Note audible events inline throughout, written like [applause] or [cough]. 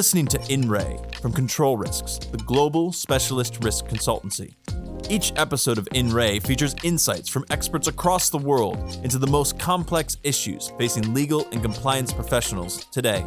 listening to In Re from Control Risks, the global specialist risk consultancy. Each episode of In Re features insights from experts across the world into the most complex issues facing legal and compliance professionals today.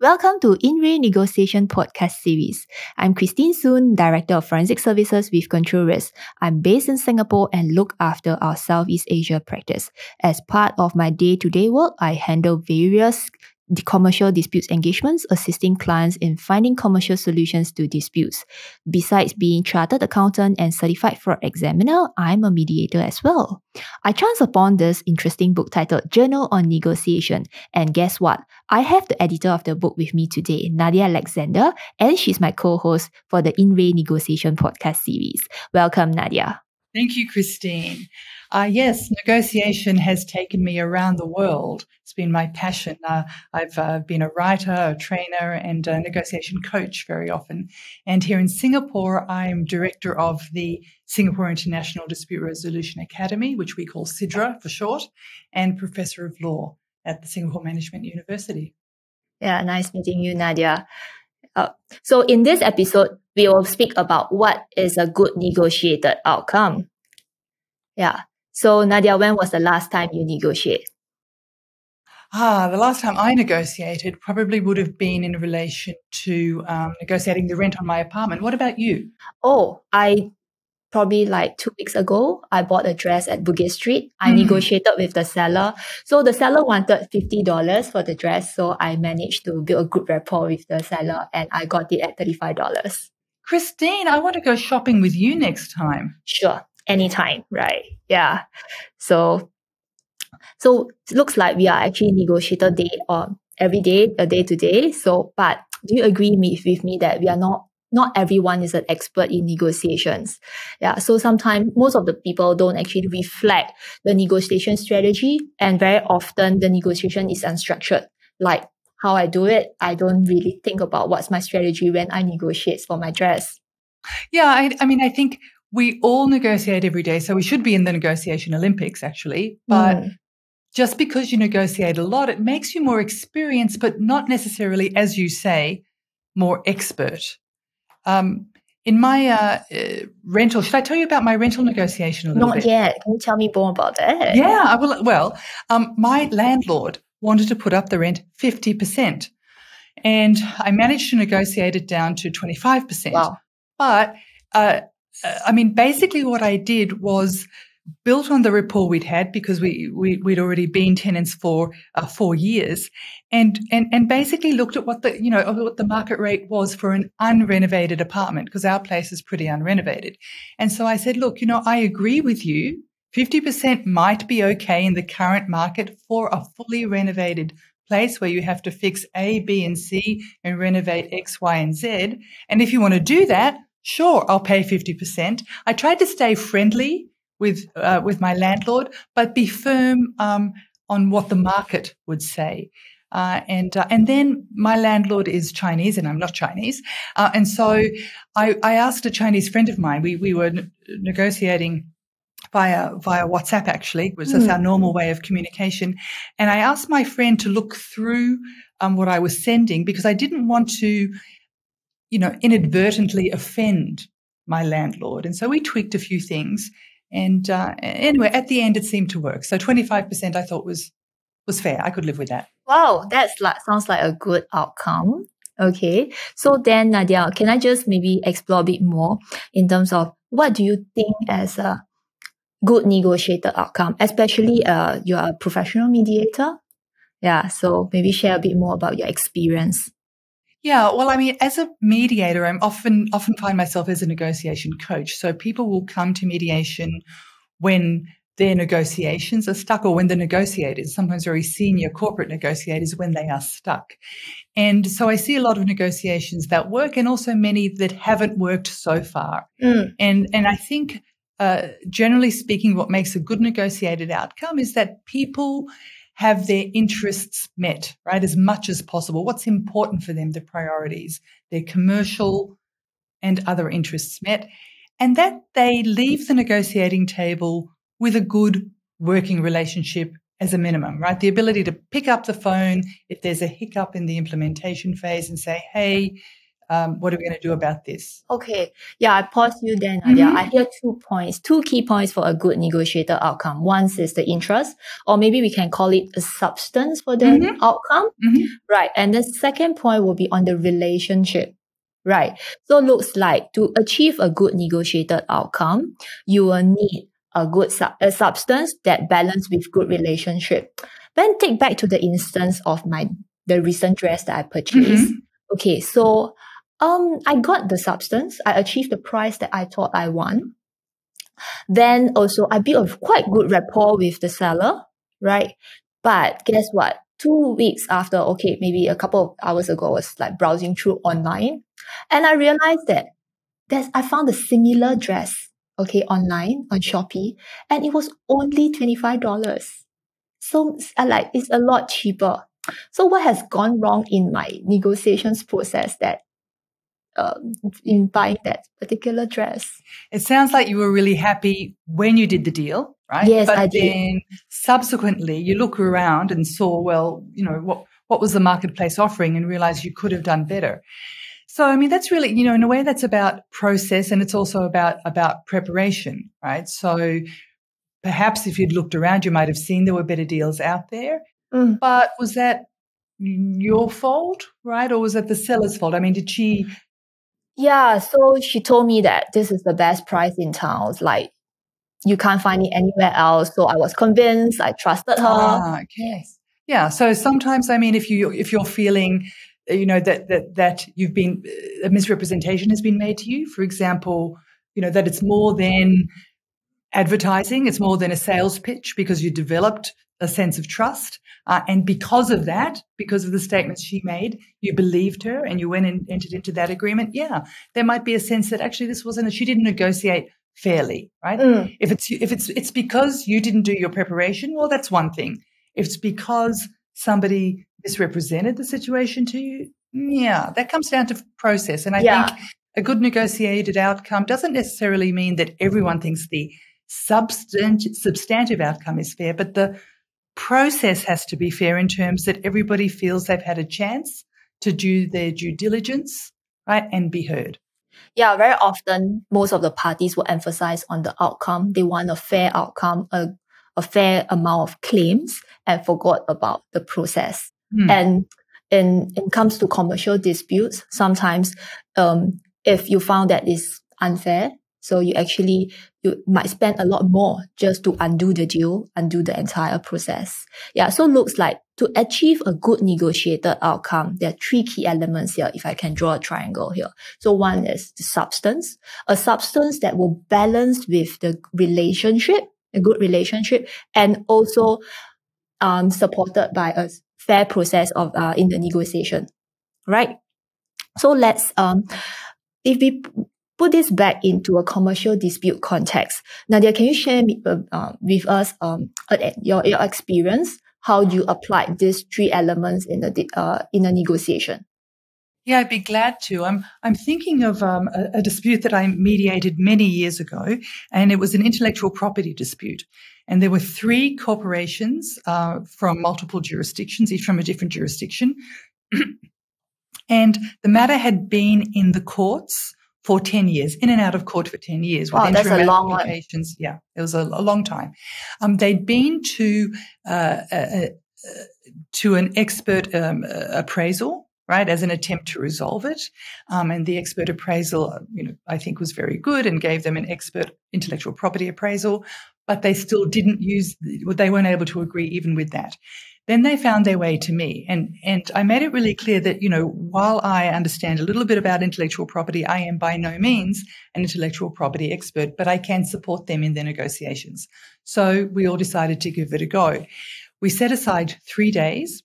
Welcome to In Re Negotiation Podcast Series. I'm Christine Soon, Director of Forensic Services with Control Risk. I'm based in Singapore and look after our Southeast Asia practice. As part of my day to day work, I handle various the commercial disputes engagements, assisting clients in finding commercial solutions to disputes. Besides being chartered accountant and certified fraud examiner, I'm a mediator as well. I chanced upon this interesting book titled Journal on Negotiation, and guess what? I have the editor of the book with me today, Nadja Alexander, and she's my co-host for the In Re Negotiation podcast series. Welcome, Nadja. Thank you, Christine. Uh, yes, negotiation has taken me around the world. It's been my passion. Uh, I've uh, been a writer, a trainer, and a negotiation coach very often. And here in Singapore, I'm director of the Singapore International Dispute Resolution Academy, which we call SIDRA for short, and professor of law at the Singapore Management University. Yeah, nice meeting you, Nadja. Uh, so, in this episode, we will speak about what is a good negotiated outcome. Yeah. So, Nadja, when was the last time you negotiate? Ah, the last time I negotiated probably would have been in relation to um, negotiating the rent on my apartment. What about you? Oh, I probably like two weeks ago, I bought a dress at Bugis Street. I mm. negotiated with the seller. So the seller wanted $50 for the dress. So I managed to build a good rapport with the seller and I got it at $35. Christine, I want to go shopping with you next time. Sure. Anytime. Right. Yeah. So, so it looks like we are actually negotiating day on every day, a day to day. So, but do you agree with me that we are not not everyone is an expert in negotiations. Yeah. So sometimes most of the people don't actually reflect the negotiation strategy. And very often the negotiation is unstructured. Like how I do it, I don't really think about what's my strategy when I negotiate for my dress. Yeah. I, I mean, I think we all negotiate every day. So we should be in the negotiation Olympics actually. But mm. just because you negotiate a lot, it makes you more experienced, but not necessarily, as you say, more expert. Um, in my uh, uh, rental, should I tell you about my rental negotiation a little Not bit? yet. Can you tell me more about that? Yeah, I will. Well, um, my landlord wanted to put up the rent 50%. And I managed to negotiate it down to 25%. Wow. But, uh, I mean, basically what I did was built on the rapport we'd had because we, we would already been tenants for uh, four years, and and and basically looked at what the you know what the market rate was for an unrenovated apartment because our place is pretty unrenovated, and so I said, look, you know, I agree with you. 50% might be okay in the current market for a fully renovated place where you have to fix A, B, and C and renovate X, Y, and Z. And if you want to do that, sure, I'll pay 50%. I tried to stay friendly with uh, with my landlord, but be firm um, on what the market would say. Uh, and uh, and then my landlord is Chinese, and I'm not Chinese, uh, and so I, I asked a Chinese friend of mine. We we were negotiating via via WhatsApp actually, which is mm. our normal way of communication. And I asked my friend to look through um, what I was sending because I didn't want to, you know, inadvertently offend my landlord. And so we tweaked a few things. And uh, anyway, at the end, it seemed to work. So 25% I thought was was fair. I could live with that. Wow, that's like sounds like a good outcome. Okay. So then, Nadja, can I just maybe explore a bit more in terms of what do you think as a good negotiated outcome, especially uh, you're a professional mediator? Yeah. So maybe share a bit more about your experience. Yeah, well, I mean, as a mediator, I'm often often find myself as a negotiation coach. So people will come to mediation when their negotiations are stuck or when the negotiators, sometimes very senior corporate negotiators, when they are stuck. And so I see a lot of negotiations that work and also many that haven't worked so far. Mm. And and I think uh, generally speaking, what makes a good negotiated outcome is that people have their interests met, right? As much as possible. What's important for them, the priorities, their commercial and other interests met, and that they leave the negotiating table with a good working relationship as a minimum, right? The ability to pick up the phone if there's a hiccup in the implementation phase and say, hey, um, what are we going to do about this? Okay. Yeah, I pause you then. Nadja. Mm-hmm. I hear two points, two key points for a good negotiated outcome. One is the interest, or maybe we can call it a substance for the mm-hmm. outcome. Mm-hmm. Right. And the second point will be on the relationship. Right. So looks like to achieve a good negotiated outcome, you will need a good su- a substance that balance with good relationship. Then take back to the instance of my the recent dress that I purchased. Mm-hmm. Okay, so um I got the substance. I achieved the price that I thought I won. Then also I built a quite good rapport with the seller, right? But guess what? Two weeks after, okay, maybe a couple of hours ago, I was like browsing through online and I realized that there's, I found a similar dress, okay, online on Shopee, and it was only $25. So I like, it's a lot cheaper. So what has gone wrong in my negotiations process that um, in buying that particular dress. It sounds like you were really happy when you did the deal, right? Yes, but I then subsequently you look around and saw, well, you know, what what was the marketplace offering and realized you could have done better. So, I mean, that's really, you know, in a way that's about process and it's also about, about preparation, right? So perhaps if you'd looked around, you might have seen there were better deals out there. Mm. But was that your fault, right? Or was that the seller's fault? I mean, did she? Yeah. So she told me that this is the best price in town. Like, you can't find it anywhere else. So I was convinced. I trusted her. Ah, okay. Yeah. So sometimes, I mean, if you if you're feeling you know that that that you've been a misrepresentation has been made to you for example you know that it's more than advertising it's more than a sales pitch because you developed a sense of trust uh, and because of that because of the statements she made you believed her and you went and entered into that agreement yeah there might be a sense that actually this wasn't a, she didn't negotiate fairly right mm. if it's if it's it's because you didn't do your preparation well that's one thing if it's because somebody misrepresented the situation to you, yeah, that comes down to process. And I yeah. think a good negotiated outcome doesn't necessarily mean that everyone thinks the substantive outcome is fair, but the process has to be fair in terms that everybody feels they've had a chance to do their due diligence, right, and be heard. Yeah, very often most of the parties will emphasize on the outcome. They want a fair outcome, a, a fair amount of claims, and forgot about the process. Mm. And in, in comes to commercial disputes, sometimes um, if you found that is unfair, so you actually you might spend a lot more just to undo the deal, undo the entire process. Yeah, so it looks like to achieve a good negotiated outcome, there are three key elements here. If I can draw a triangle here, so one is the substance, a substance that will balance with the relationship, a good relationship, and also um, supported by a fair process of uh, in the negotiation, right? So let's um, if we put this back into a commercial dispute context, Nadja, can you share uh, uh, with us um, your your experience how you applied these three elements in the uh, in a negotiation? Yeah, I'd be glad to. I'm I'm thinking of um, a, a, dispute that I mediated many years ago, and it was an intellectual property dispute. And there were three corporations uh, from multiple jurisdictions, each from a different jurisdiction. [clears throat] and the matter had been in the courts for 10 years, in and out of court for 10 years. Wow, that's a long one. Yeah, it was a, a long time. Um, they'd been to, uh, uh, to an expert um, appraisal right, as an attempt to resolve it. Um, and the expert appraisal, you know, I think was very good and gave them an expert intellectual property appraisal but they still didn't use, they weren't able to agree even with that. Then they found their way to me. And, and I made it really clear that, you know, while I understand a little bit about intellectual property, I am by no means an intellectual property expert, but I can support them in their negotiations. So we all decided to give it a go. We set aside three days.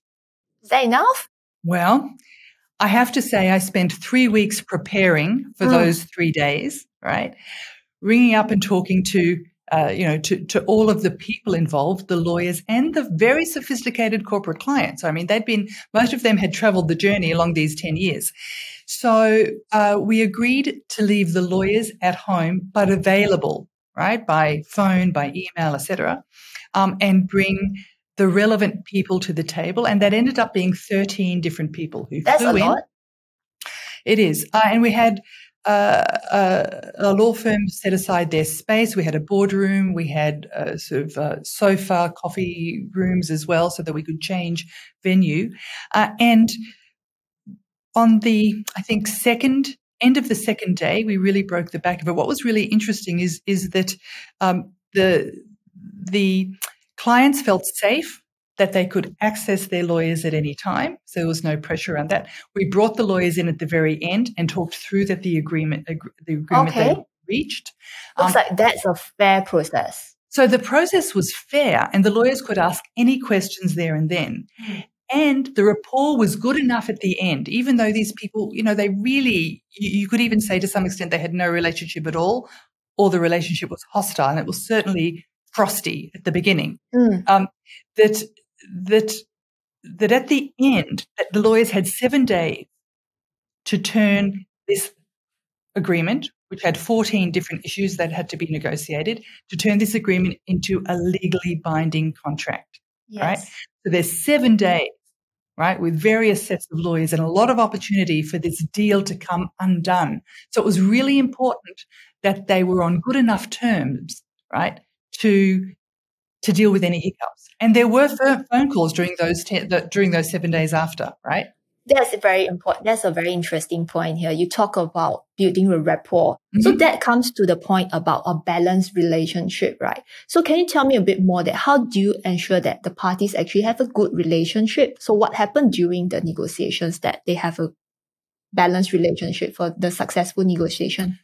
Is that enough? Well, I have to say I spent three weeks preparing for mm. those three days, right? Ringing up and talking to uh, you know, to, to all of the people involved, the lawyers and the very sophisticated corporate clients. I mean, they'd been, most of them had traveled the journey along these 10 years. So uh, we agreed to leave the lawyers at home, but available, right, by phone, by email, etc., um, and bring the relevant people to the table, and that ended up being 13 different people who That's flew a in. lot. It is. Uh, and we had uh, a law firm set aside their space. We had a boardroom. We had uh, sort of uh, sofa, coffee rooms as well, so that we could change venue. Uh, and on the, I think, second end of the second day, we really broke the back of it. What was really interesting is is that um, the the clients felt safe that they could access their lawyers at any time. So there was no pressure around that. We brought the lawyers in at the very end and talked through that the agreement ag- the agreement Okay. they reached. Looks Um, like that's a fair process. so the process was fair, and the lawyers could ask any questions there and then. And the rapport was good enough at the end, even though these people, you know, they really, you, you could even say to some extent they had no relationship at all, or the relationship was hostile, and it was certainly frosty at the beginning. Mm. Um, that that that at the end, that the lawyers had seven days to turn this agreement, which had 14 different issues that had to be negotiated, to turn this agreement into a legally binding contract. Right. So there's seven days, right, with various sets of lawyers and a lot of opportunity for this deal to come undone. So it was really important that they were on good enough terms, right, to to deal with any hiccups. And there were phone calls during those te- the, during those seven days after, right? That's a very important. That's a very interesting point here. You talk about building a rapport. So Mhm. that comes to the point about a balanced relationship, right? So can you tell me a bit more that how do you ensure that the parties actually have a good relationship? So what happened during the negotiations that they have a balanced relationship for the successful negotiation?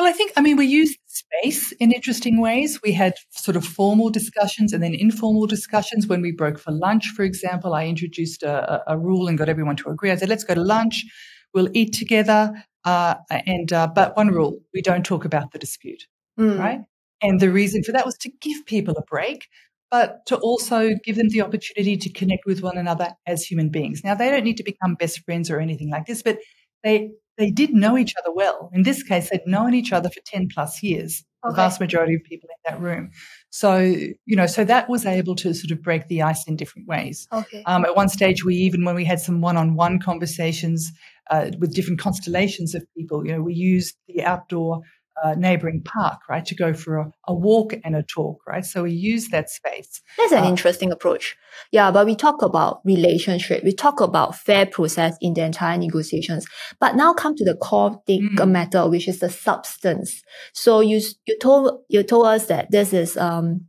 Well, I think, I mean, we used space in interesting ways. We had sort of formal discussions and then informal discussions. When we broke for lunch, for example, I introduced a, a rule and got everyone to agree. I said, let's go to lunch, we'll eat together. Uh, and, uh, but one rule, we don't talk about the dispute, Mm. right? And the reason for that was to give people a break, but to also give them the opportunity to connect with one another as human beings. Now, they don't need to become best friends or anything like this, but they, they did know each other well. In this case, they'd known each other for 10 plus years, the vast majority of people in that room. So, you know, so that was able to sort of break the ice in different ways. Okay. Um, at one stage, we even, when we had some one on one conversations uh, with different constellations of people, you know, we used the outdoor uh, neighboring park, right, to go for a, a walk and a talk, right? So we use that space. That's an Uh, interesting approach. Yeah, but we talk about relationship. We talk about fair process in the entire negotiations. But now come to the core thing, Mm. matter, which is the substance. So you you told you told us that this is um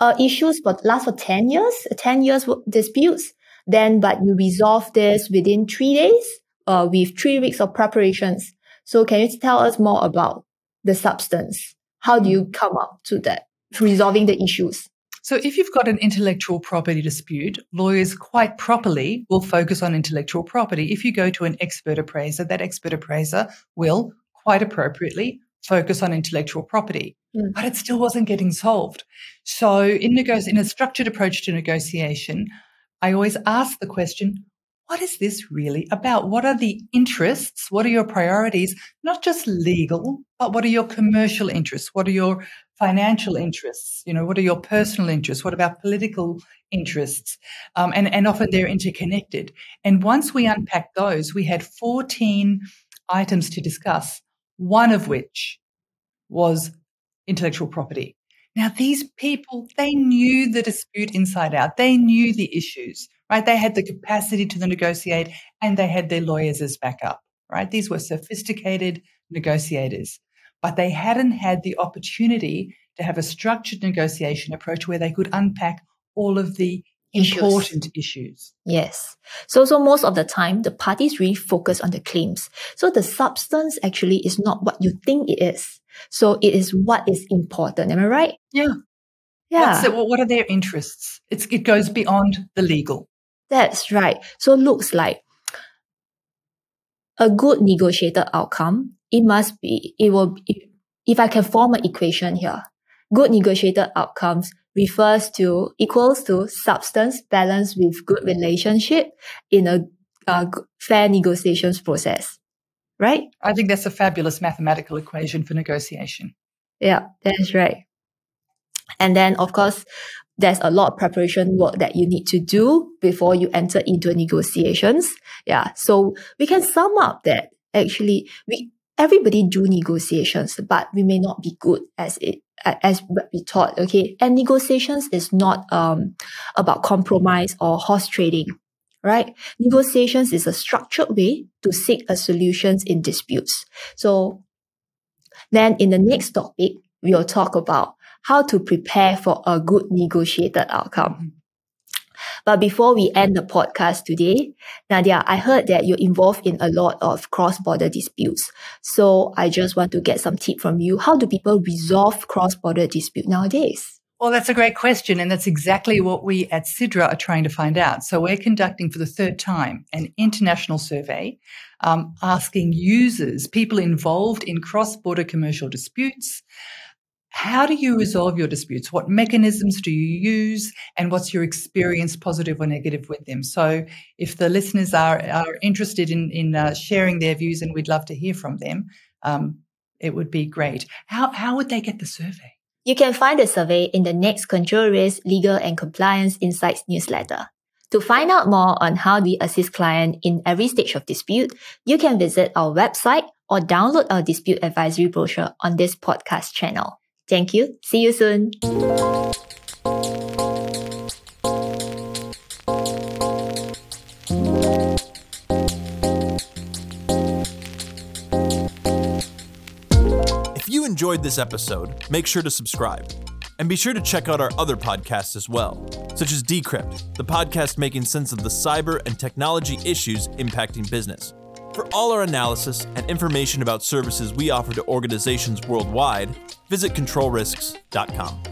uh, issues but last for ten years, ten years disputes. Then, but you resolve this within three days, uh, with three weeks of preparations. So can you tell us more about the substance? How do you come up to that resolving the issues? So if you've got an intellectual property dispute, lawyers quite properly will focus on intellectual property. If you go to an expert appraiser, that expert appraiser will quite appropriately focus on intellectual property. Mm. But it still wasn't getting solved. So in nego- in a structured approach to negotiation, I always ask the question, what is this really about? What are the interests? What are your priorities? Not just legal, but what are your commercial interests? What are your financial interests? You know, what are your personal interests? What about political interests? Um, and, and often they're interconnected. And once we unpacked those, we had 14 items to discuss, one of which was intellectual property. Now, these people, they knew the dispute inside out. They knew the issues, right? They had the capacity to negotiate and they had their lawyers as backup, right? These were sophisticated negotiators, but they hadn't had the opportunity to have a structured negotiation approach where they could unpack all of the. Important issues. Yes. So, so most of the time, the parties really focus on the claims. So the substance actually is not what you think it is. So it is what is important. Am I right? Yeah. Yeah. It- what are their interests? It's, it goes beyond the legal. That's right. So it looks like a good negotiated outcome. It must be, it will, be, if I can form an equation here, good negotiated outcomes refers to equals to substance balanced with good relationship in a, g- fair negotiations process. Right? I think that's a fabulous mathematical equation for negotiation. Yeah, that's right. And then, of course, there's a lot of preparation work that you need to do before you enter into negotiations. Yeah. So we can sum up that actually we everybody do negotiations, but we may not be good as it as we taught, Okay. And negotiations is not um about compromise or horse trading. Right? Negotiations is a structured way to seek a solutions in disputes. So then in the next topic, we'll talk about how to prepare for a good negotiated outcome. But before we end the podcast today, Nadja, I heard that you're involved in a lot of cross-border disputes. So I just want to get some tip from you. How do people resolve cross-border dispute nowadays? Well, that's a great question. And that's exactly what we at SIDRA are trying to find out. So we're conducting for the third time an international survey um, asking users, people involved in cross border commercial disputes, how do you resolve your disputes? What mechanisms do you use? And what's your experience, positive or negative, with them? So, if the listeners are, are interested in, in uh, sharing their views, and we'd love to hear from them, um, it would be great. How, how would they get the survey? You can find the survey in the next Control Legal and Compliance Insights newsletter. To find out more on how we assist clients in every stage of dispute, you can visit our website or download our dispute advisory brochure on this podcast channel. Thank you. See you soon. If you enjoyed this episode, make sure to subscribe. And be sure to check out our other podcasts as well, such as Decrypt, the podcast making sense of the cyber and technology issues impacting business. For all our analysis and information about services we offer to organizations worldwide, visit controlrisks.com.